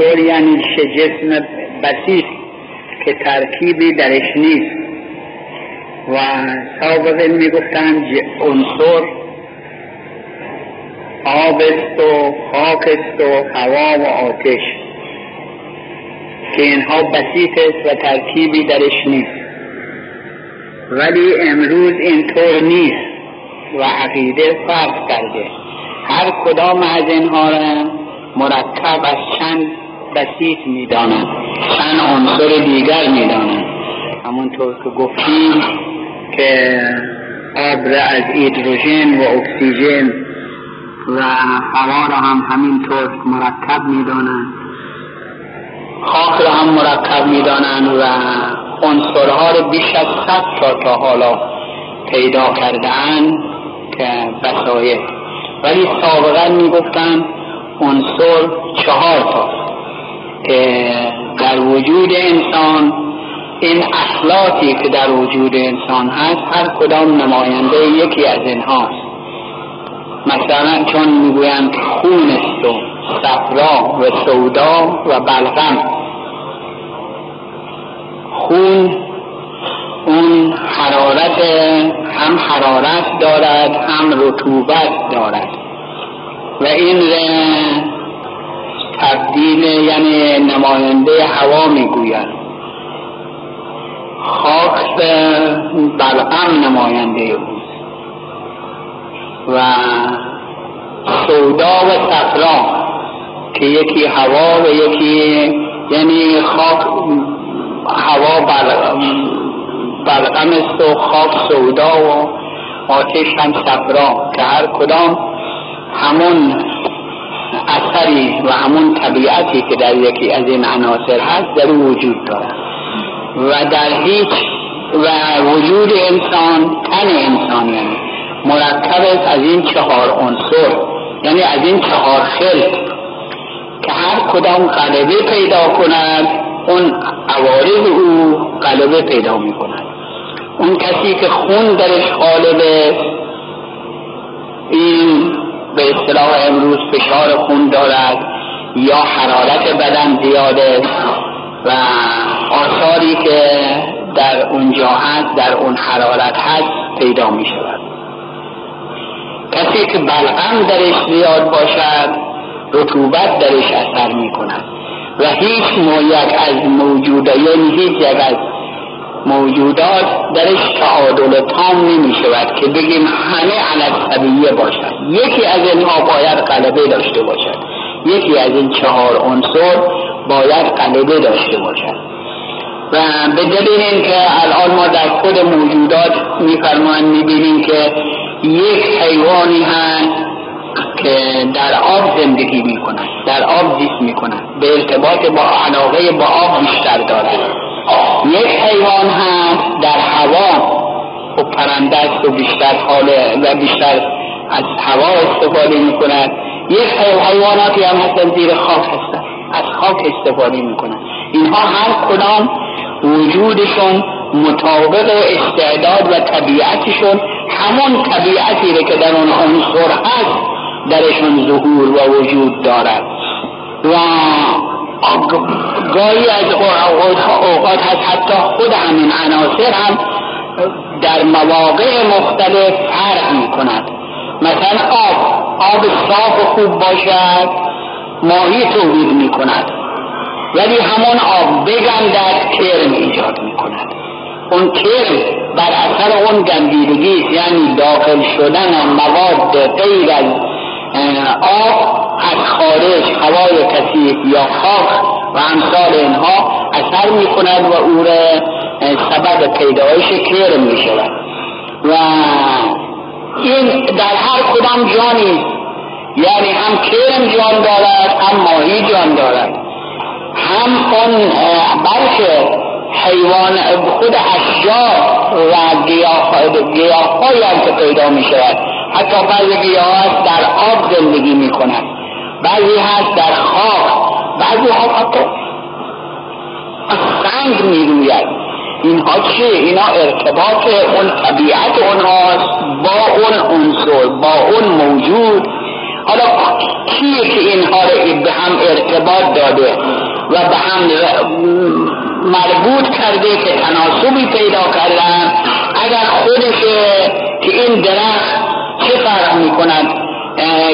عنصر یعنی جسم بسیط که ترکیبی درش نیست. و سابقه می‌گفتن عنصر آب است و خاک است و هوا و آتش که اینها بسیط است و ترکیبی درش نیست. ولی امروز اینطور نیست و عقیده فرق کرده. هر کدام از اینها را مرکب از چند بسیط می‌دانند چند عنصر دیگر می‌دانند همونطور که گفتیم که آب را از ایدروژن و اکسیژن و هوا را هم همینطور مرکب می‌دانند. خاک را هم مرکب می‌دانند و عنصرها را بیش از صد تا تا حالا پیدا کردن که بسایه ولی سابقا می‌گفتن عنصر چهار تا. در وجود انسان این اخلاقی که در وجود انسان هست هر کدام نماینده یکی از اینهاست مثلا چون می‌گویند خون است و صفرا و سودا و بلغم. خون اون حرارت هم حرارت دارد هم رطوبت دارد. و این تبدیل یعنی نماینده هوا می‌گوید. خاک بلغم نماینده اوست و سودا و صفرا که یکی هوا و یکی یعنی خاک هوا بلغم است و خاک سودا و آتش هم صفرا که هر کدام همون اثری و همون طبیعتی که در یکی از این عناصر هست در وجود دارد. و در هیچ و وجود انسان تن انسان یعنی مرکب از این چهار عنصر یعنی از این چهار خلق که هر کدام غلبه پیدا کند اون عوارض او غلبه پیدا می کند اون کسی که خون درش غالبه این به اصطلاح امروز فشار خون دارد یا حرارت بدن زیاده و آثاری که در اونجا هست در اون حرارت هست پیدا می شود. کسی که بلغم درش زیاد باشد رطوبت درش اثر می کند. و هیچ یک از موجودات یعنی هیچ یک از موجودات درش تعادل تام نمی شود که بگیم همه علت طبیعیه باشد. یکی از اینها باید قلبه داشته باشد. یکی از این چهار عنصر باید قلبه داشته باشد. و به دلیل اینکه الان ما در خود موجودات میفرمایند می‌بینیم که یک حیوانی هست که در آب زندگی می‌کنند در آب زیست می‌کنند به ارتباط با علاقه با آب بیشتر دارد. یک حیوان هم در هوا. و پرنده است و بیشتر حاله و بیشتر از هوا استفاده می کند یک حیواناتی هم هستن زیر خاک هستن. از خاک استفاده می کند اینها هر کدام وجودشون مطابق استعداد و طبیعتشون همون طبیعتی که در اون عنصر هست درشون ظهور و وجود دارد. و گاهی از اوقات هست. حتی خود همین عناصر هم در مواقع مختلف فرق می کند مثلا آب. آب صاف و خوب باشد ماهی تولید می کند ولی همون آب بگندد کرم ایجاد می کند اون کرم بر اثر اون گندیدگی یعنی داخل شدن مواد غیر از آب از خارج هوای کثیف یا خاک و امثال اینها اثر می کند و او را سبب پیدایش کرم می شود و این در هر کدام جانی یعنی هم کرم جان دارد هم ماهی جان دارد. هم اون بلکه حیوان خود اشجار و گیاه هم که پیدا می شود حتی بعضی گیاه در آب زندگی می کند بعضی هست در خاک. بعضی ها حتی سنگ می روید اینها چیه؟ اینا ارتباط اون طبیعت اونهاست. با اون عنصر با اون موجود. حالا کیه که اینها رو به هم ارتباط داده و به هم مربوط کرده که تناسبی پیدا کردن؟ اگر خودش که این درخت چه فرق می کند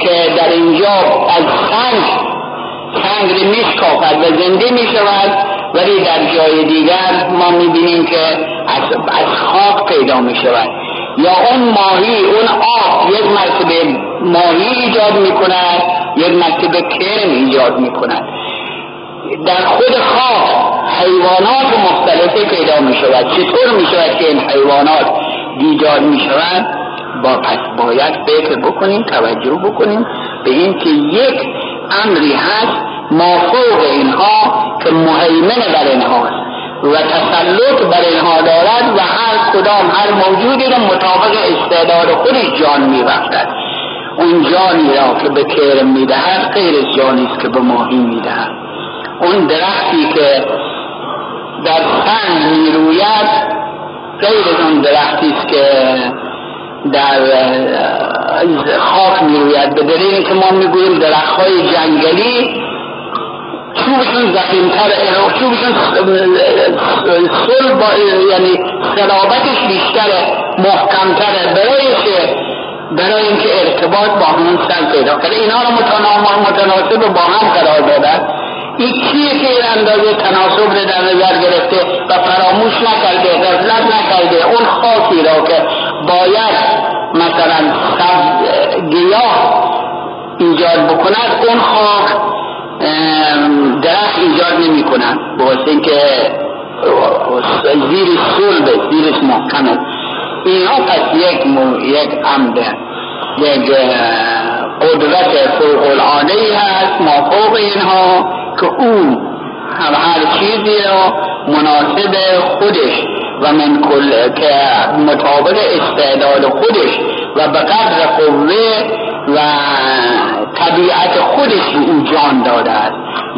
که در اینجا از سنگ سنگ میشکافد و زنده می شود ولی در جای دیگر ما می بینیم که از, از خاک پیدا می شود یا اون ماهی اون آب یک مرتبه ماهی ایجاد می کند یک مرتبه کرم ایجاد می کند در خود خاک حیوانات مختلفه پیدا می شود چطور می شود که این حیوانات ایجاد می شود با پس باید فکر بکنیم توجه بکنیم به این که یک امری هست مافوق اینها که مهیمن بر اینهاست و تسلط بر اینها دارد و هر کدام هر موجودی را مطابق استعداد خودش جان میبخشد. اون جانی را که به کرم می‌دهد غیر از جانی که به ماهی می‌دهد. اون درختی که در سنگ می‌روید غیر از اون درختی است که در خاک می‌روید. به دلیل که ما می‌گوییم درختهای جنگلی چوبشون زخیمتر چوبشون سل با یعنی صلابتش بیشتره محکمتره. برای که برای اینکه ارتباط با همون سن پیدا کرده اینا رو متناسب با هم قرار دادن. چیه که این اندازه تناسب رو در نظر گرفته و فراموش نکرده غفلت نکرده. اون خاکی را که باید مثلا گیاه ایجاد بکند اون خاک درخت ایجاد نمی کنند واسه اینکه زیر صلب زیرش محکمه. اینا پس یک مو یک عمده یک قدرت فوق العاده هست ما فوق اینها که او هم هر چیزی را مناسب خودش و من کل که مطابق استعداد خودش و به قدر قوه و طبیعت خودش به او جان داده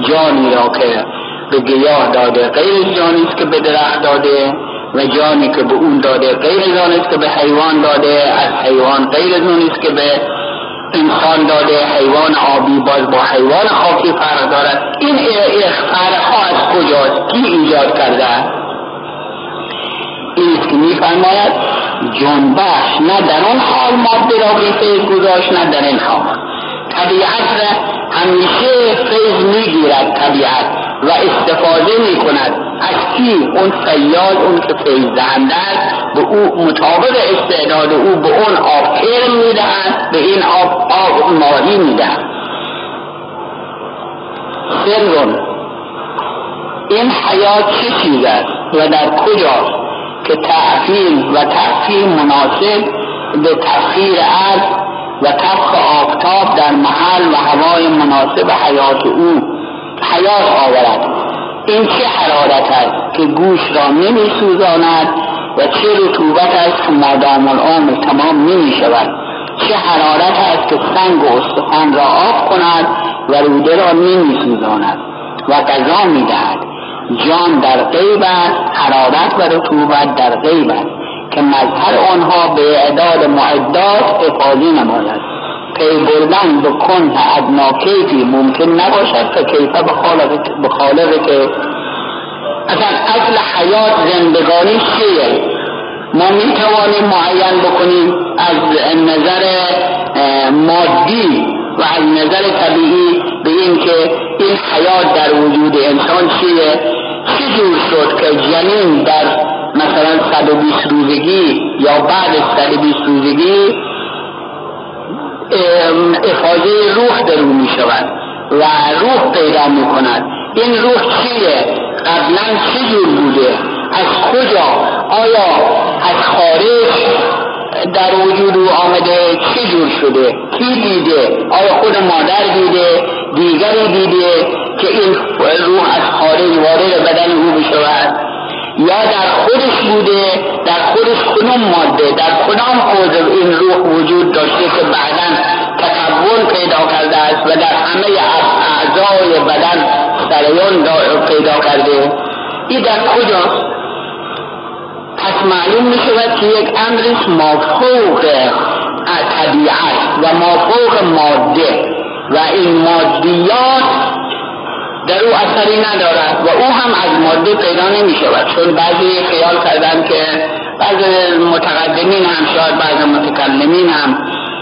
جانی را که به گیاه داده غیر جانی است که به درخت داده و جانی که به اون داده غیر جانی است که به حیوان داده از حیوان غیر از است که به انسان داده حیوان آبی باز با حیوان خاکی فرق دارد. این فرق ها از کجاست؟ کی ایجاد کرده این که میفرماید جنبش نه در اون حال ماده را بی فیض گذاشت نه در این حال. طبیعت را همیشه فیض می‌گیرد طبیعت و استفاده می کند از کی؟ اون فیاض اون که فیض دهنده به او مطابق استعداد او به اون آب کرم می‌دهد به این آب آب ماهی می‌دهد. سرون این حیات چه چیز است و در کجاست که تعفیل و تعفیل مناسب به تفخیر عرض و تفخ آفتاب در محل و هوای مناسب حیات او حیات آورد. این چه حرارت است که گوش را نمی سوزاند و چه رطوبت است که مادام العمر تمام نمی شود چه حرارت است که سنگ و استخوان را آب کند و روده را نمی سوزاند و غذا می دهد جان در غیب است حرارت و رطوبت در غیب است. که مظهر آنها به اعداد معدات افاظی نماید. پی بردن به کن ادنا کیفی ممکن نباشد که کیفه به خالق که اصلا اصل حیات زندگانی چیه؟ ما می توانیم معین بکنیم از نظر مادی و از نظر طبیعی به این که این حیات در وجود انسان چیه؟ چه جور شد که جنین در مثلا 120 روزگی یا بعد از 120 روزگی افاظه روح در او می شود و روح پیدا می کند این روح چیه؟ قبلا چه جور بوده؟ از کجا؟ آیا از خارج در وجود او آمده چه جور شده کی دیده آیا خود مادر دیده دیگری دیده که این روح از خارج وارد بدن او بشود یا در خودش بوده در خودش کنون ماده در کدام عضو این روح وجود داشته که بعدا تکون پیدا کرده است و در همه اعضای بدن سریان پیدا کرده؟ این در کجاست؟ پس معلوم می شود که یک امرش مافوق طبیعت و مافوق ماده و این مادیات در او اثری ندارد و او هم از ماده پیدا نمی شود چون بعضی خیال کردن که بعض متقدمین هم شاید بعض متکلمین هم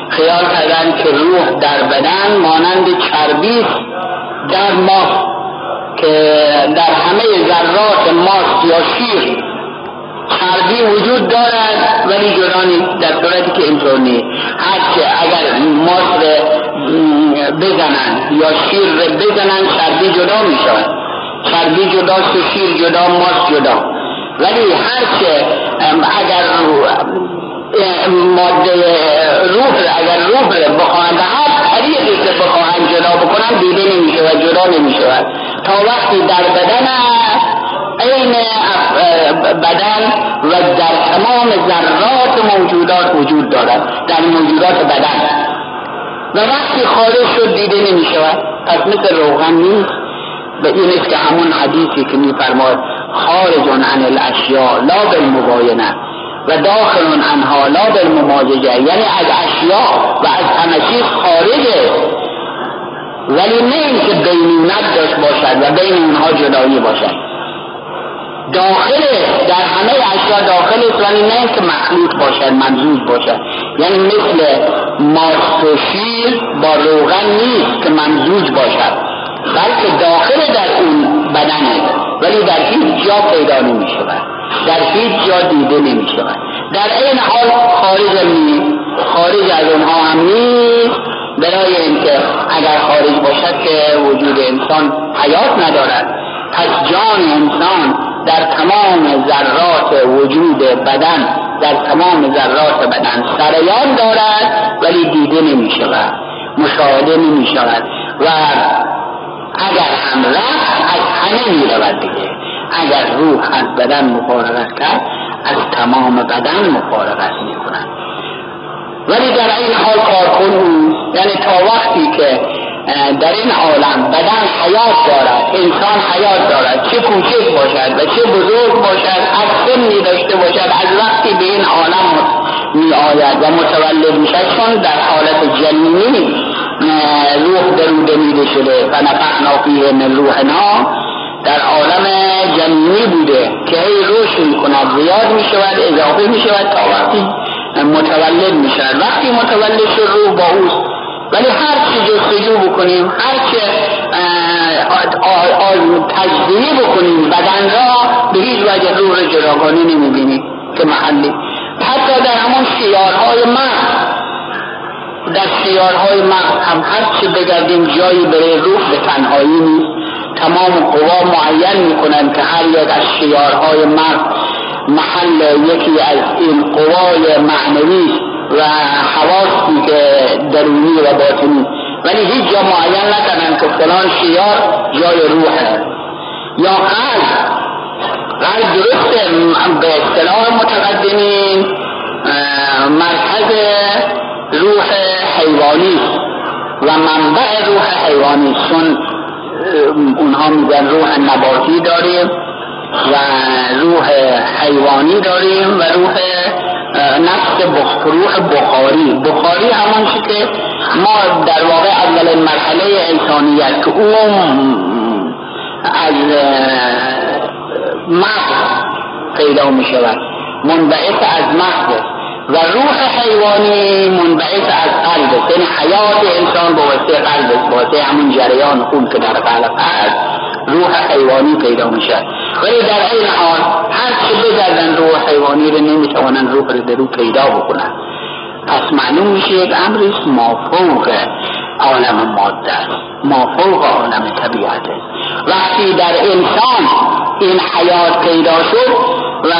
خیال کردن که روح در بدن مانند چربی در ما که در همه ذرات ماست یا شیر. چربی وجود دارد ولی جدا در صورتی که اینطور نیست. هرچه اگر ماست بزنن یا شیر بزنن چربی جدا می شود چربی جدا و شیر جدا ماست جدا. ولی هرچه اگر ماده روح اگر روح بخواهند هر طریقی که بخواهند جدا بکنن دیده نمیشه و جدا نمی شود تا وقتی در بدن عین بدن و در تمام ذرات موجودات وجود دارد. در موجودات بدن. و وقتی خارج شد دیده نمی شود. پس مثل روغن نیست. به این است که همون حدیثی که می فرماد خارج عن الاشیاء لا بالمباینه. و داخل عنها لا بالممازجه. یعنی از اشیاء و از چیز خارجه. ولی نه اینکه بینونت داشت باشد و بین اونها جدایی باشد. داخل در همه اشیاء داخل ولی نه که مخلوط باشد ممزوج باشد یعنی مثل ماست و شیر با روغن نیست که ممزوج باشد. بلکه داخل در اون بدنه ولی در هیچ جا پیدا نمی شود در هیچ جا دیده نمی شود در این حال خارج می خارج از اونها هم نیست. برای اینکه اگر خارج باشد که وجود انسان حیات ندارد. پس جان انسان در تمام ذرات وجود بدن در تمام ذرات بدن سریان دارد ولی دیده نمی شود مشاهده نمی شود و اگر هم رفت از همه می رود دیگه. اگر روح از بدن مفارقت کرد از تمام بدن مفارقت می کند. ولی در این حال کارکن یعنی تا وقتی که در این عالم بدن حیات دارد انسان حیات دارد. چه کوچک باشد و چه بزرگ باشد از سنی داشته باشد از وقتی به این عالم می آید و متولد می شد چون در حالت جنینی روح در دمیده شده و نفخنا فیه من روحنا. در عالم جنینی بوده که هی رشد می کند زیاد می شود اضافه می شود تا وقتی متولد می شود وقتی متولد شد روح با اوست. ولی هر چی جستجو بکنیم هر چه تجزیه بکنیم بدن را به هیچ وجه روح جراگانی نمی‌بینیم که محلی. حتی در همون سیارهای مغز در سیارهای مغز هم هر چه بگردیم جایی برای روح به تنهایی نیست. تمام قوا معین می‌کنن که هر یک از سیارهای مغز محل یکی از این قوای معنوی و حواسی که درونی و باطنی. ولی هیچ جا معین نکنن که فلان شیار جای روحه یا قلب. قلب درسته. به اصطلاح متقدمین مرکز روح حیوانی و منبع روح حیوانی. چون اونها میگن روح نباتی داریم و روح حیوانی داریم و روح نفس روح بخاری. بخاری همان که ما در واقع اول مرحله انسانیت که اون از مغز پیدا می شود. منبعث از مغز. و روح حیوانی منبعث از قلب. یعنی حیات انسان با وسیع قلب با همون جریان خون که در قلب هست. روح حیوانی پیدا میشه ولی در این حال هر چه بگردن روح حیوانی رو نمی‌توانن روح رو در پیدا بکنن پس معلوم میشه یک امری مافوق عالم ماده است مافوق عالم طبیعت است وقتی در انسان این حیات پیدا شد و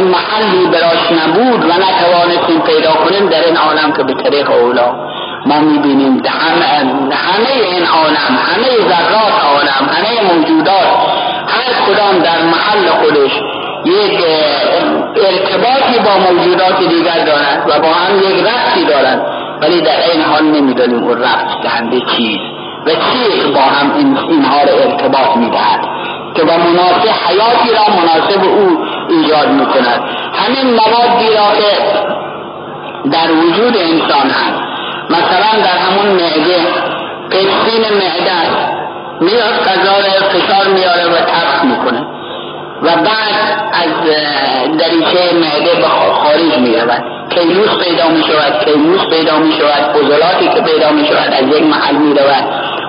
محلی براش نبود و نتوانستیم پیدا کنیم در این عالم که به طریق اولا ما می‌بینیم همه این عالم همه ذرات عالم همه موجودات هر کدام در محل خودش یک ارتباطی با موجودات دیگر دارند و با هم یک رفتی دارند. ولی در این حال نمی‌دانیم اون رفت دهنده چیز و چیز با هم اینها را ارتباط می‌دهد. که با مناسب حیاتی را مناسب او ایجاد می‌کند. همین موادی را که در وجود انسان هست. مثلا در همون معده پستین معده میاد غذا فشار میاره و ترخ می‌کنه. و بعد از دریچه معده به خارج می رود کیلوس پیدا می شود کیلوس پیدا می شود فضلاتی که پیدا می شود از یک محل می رود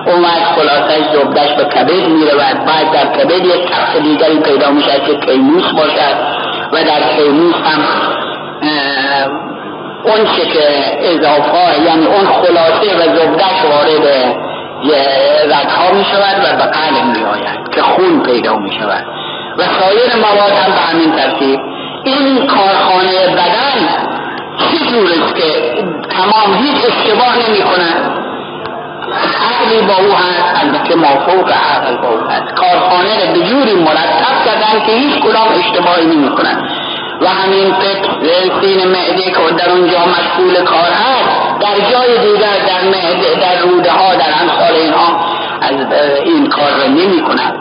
اومد خلاصش زبدش به کبد می رود بعد در کبد یک تخت دیگری پیدا می شود که کیلوس باشد و در کیلوس هم اون چه که اضافه یعنی اون خلاصه و زبدش وارد رگها می شود و به قلب می آید که خون پیدا می شود و سایر مواد هم به همین ترتیب. این کارخانه بدن چی جور است که تمام هیچ اشتباه نمی کنند عقلی با او هست البته مافوق عقل با او هست. کارخانه به جوری مرتب کردن که هیچ کدام اشتباهی نمی کنند و همین فکر سین معده که در اونجا مشغول کار هست در جای دیگر در معده در روده ها در امثال اینها از این کار را نمی کنند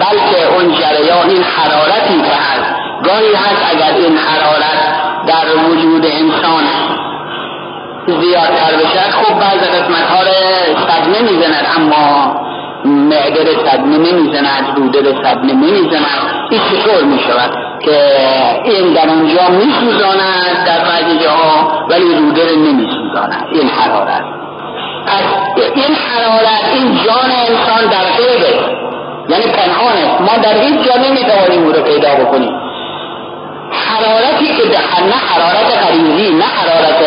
بلکه اون جریان این حرارتی که هست گاهی هست اگر این حرارت در وجود انسان زیادتر بشه خب بعض قسمت ها صدمه می‌زند اما معده صدمه نمی‌زند روده صدمه نمی‌زند این چطور می‌شود. که این در اونجا میسوزاند در بعضی جاها ولی روده رو نمیسوزاند. این حرارت. از این حرارت این جان انسان در غیبه. یعنی پنهانه. ما در هیچ جا نمی‌توانیم او رو پیدا بکنیم. حرارتی که نه حرارت غریزی نه حرارت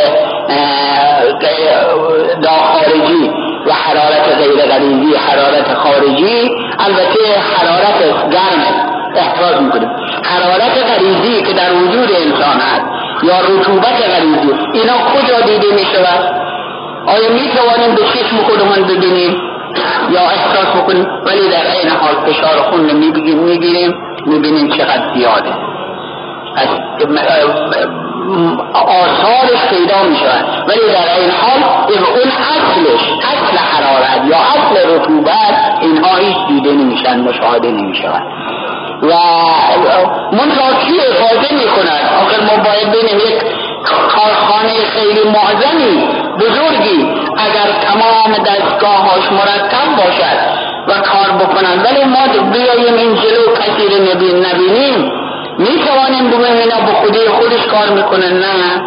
خارجی و حرارت غیر غریزی حرارت خارجی البته حرارت گرم احتراز می‌کنیم حرارت غریزی که در وجود انسان هست یا رطوبت غریزی اینا کجا دیده می‌شود؟ آیا می‌توانیم به چشم خودمان ببینیم یا احساس بکنیم؟ ولی در این حال فشار خون رو می‌گیریم می‌بینیم چقدر زیاده. از آثارش پیدا می ولی در این حال اون اصلش اصل حرارت یا اصل رطوبت اینها هیچ دیده نمیشن مشاهده نمیشن و منطقه کی افاده می کند آخر ما باید بینیم یک کارخانه خیلی معظمی بزرگی اگر تمام دستگاهاش مرتب باشد و کار بکنند. ولی ما بیاییم این جلو کسی رو نبینیم. می توانیم بگویم اینا به خودی خودش کار می‌کنن نه.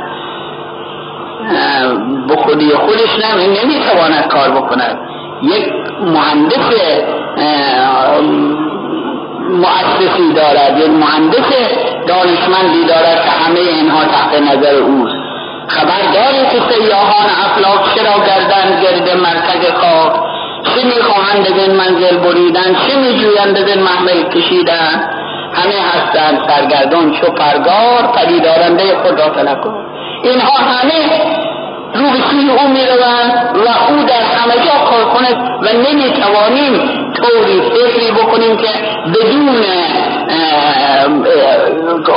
به خودی خودش نه. نمی تواند کار بکند. یک مهندس مؤسسی دارد یک مهندس دانشمندی دارد که همه اینها تحت نظر اوست. خبر داری که سیاهان افلاک چرا گردن گرد مرکز خاک؟ چه می‌خواهند از این منزل بریدن؟ چه میجویند از این محمل کشیدن؟ همه هستند سرگردان چو پرگار پدیدارنده خود را اینها همه رو به سوی او می‌روند و او در همه جا کار کند و نمی‌توانیم طوری فکری بکنیم که بدون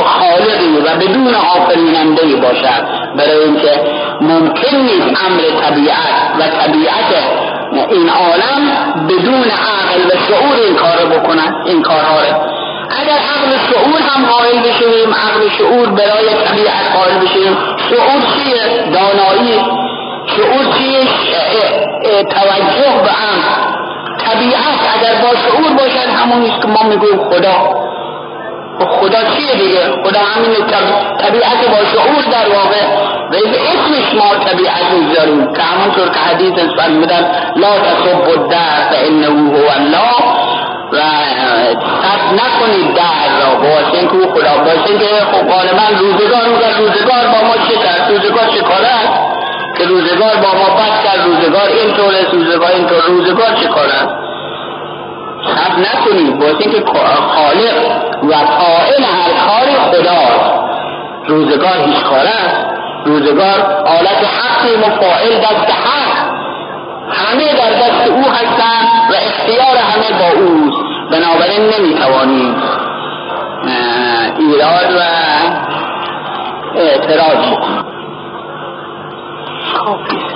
خالقی و بدون آفریننده باشد. برای اینکه ممکن نیست امر طبیعت و طبیعت این عالم بدون عقل و شعور این کار بکنن این کارها اگر عقل شعور هم قائل بشیم عقل شعور برای طبیعت قائل بشیم شعور چیه؟ دانایی. شعور چیه؟ توجه به هم طبیعت اگر با شعور باشد همون که ما می‌گویم خدا. خدا چیه دیگه؟ خدا همین طبیعت با شعور در واقع. و اسمش ما طبیعت می‌ذاریم که همونطور که حدیث فرمودن لا تصب الدهر فانه هو الله. و صد نکنید در را باشه که او خدا باشه که خب من روزگار میگه روزگار با ما چه کرد روزگار چه کاره است؟ که روزگار با ما بد کرد روزگار اینطور است روزگار اینطور روزگار چه کاره است؟ صد نکنید. باشه که خالق و فائل هر کاری خداست. روزگار هیچ کاره است. روزگار آلت حقی مفاعل دست حق همه در دست او هستند و اختیار همه با اوست. بنابراین نمی‌توانیم ایراد و اعتراض بکنیم. خب.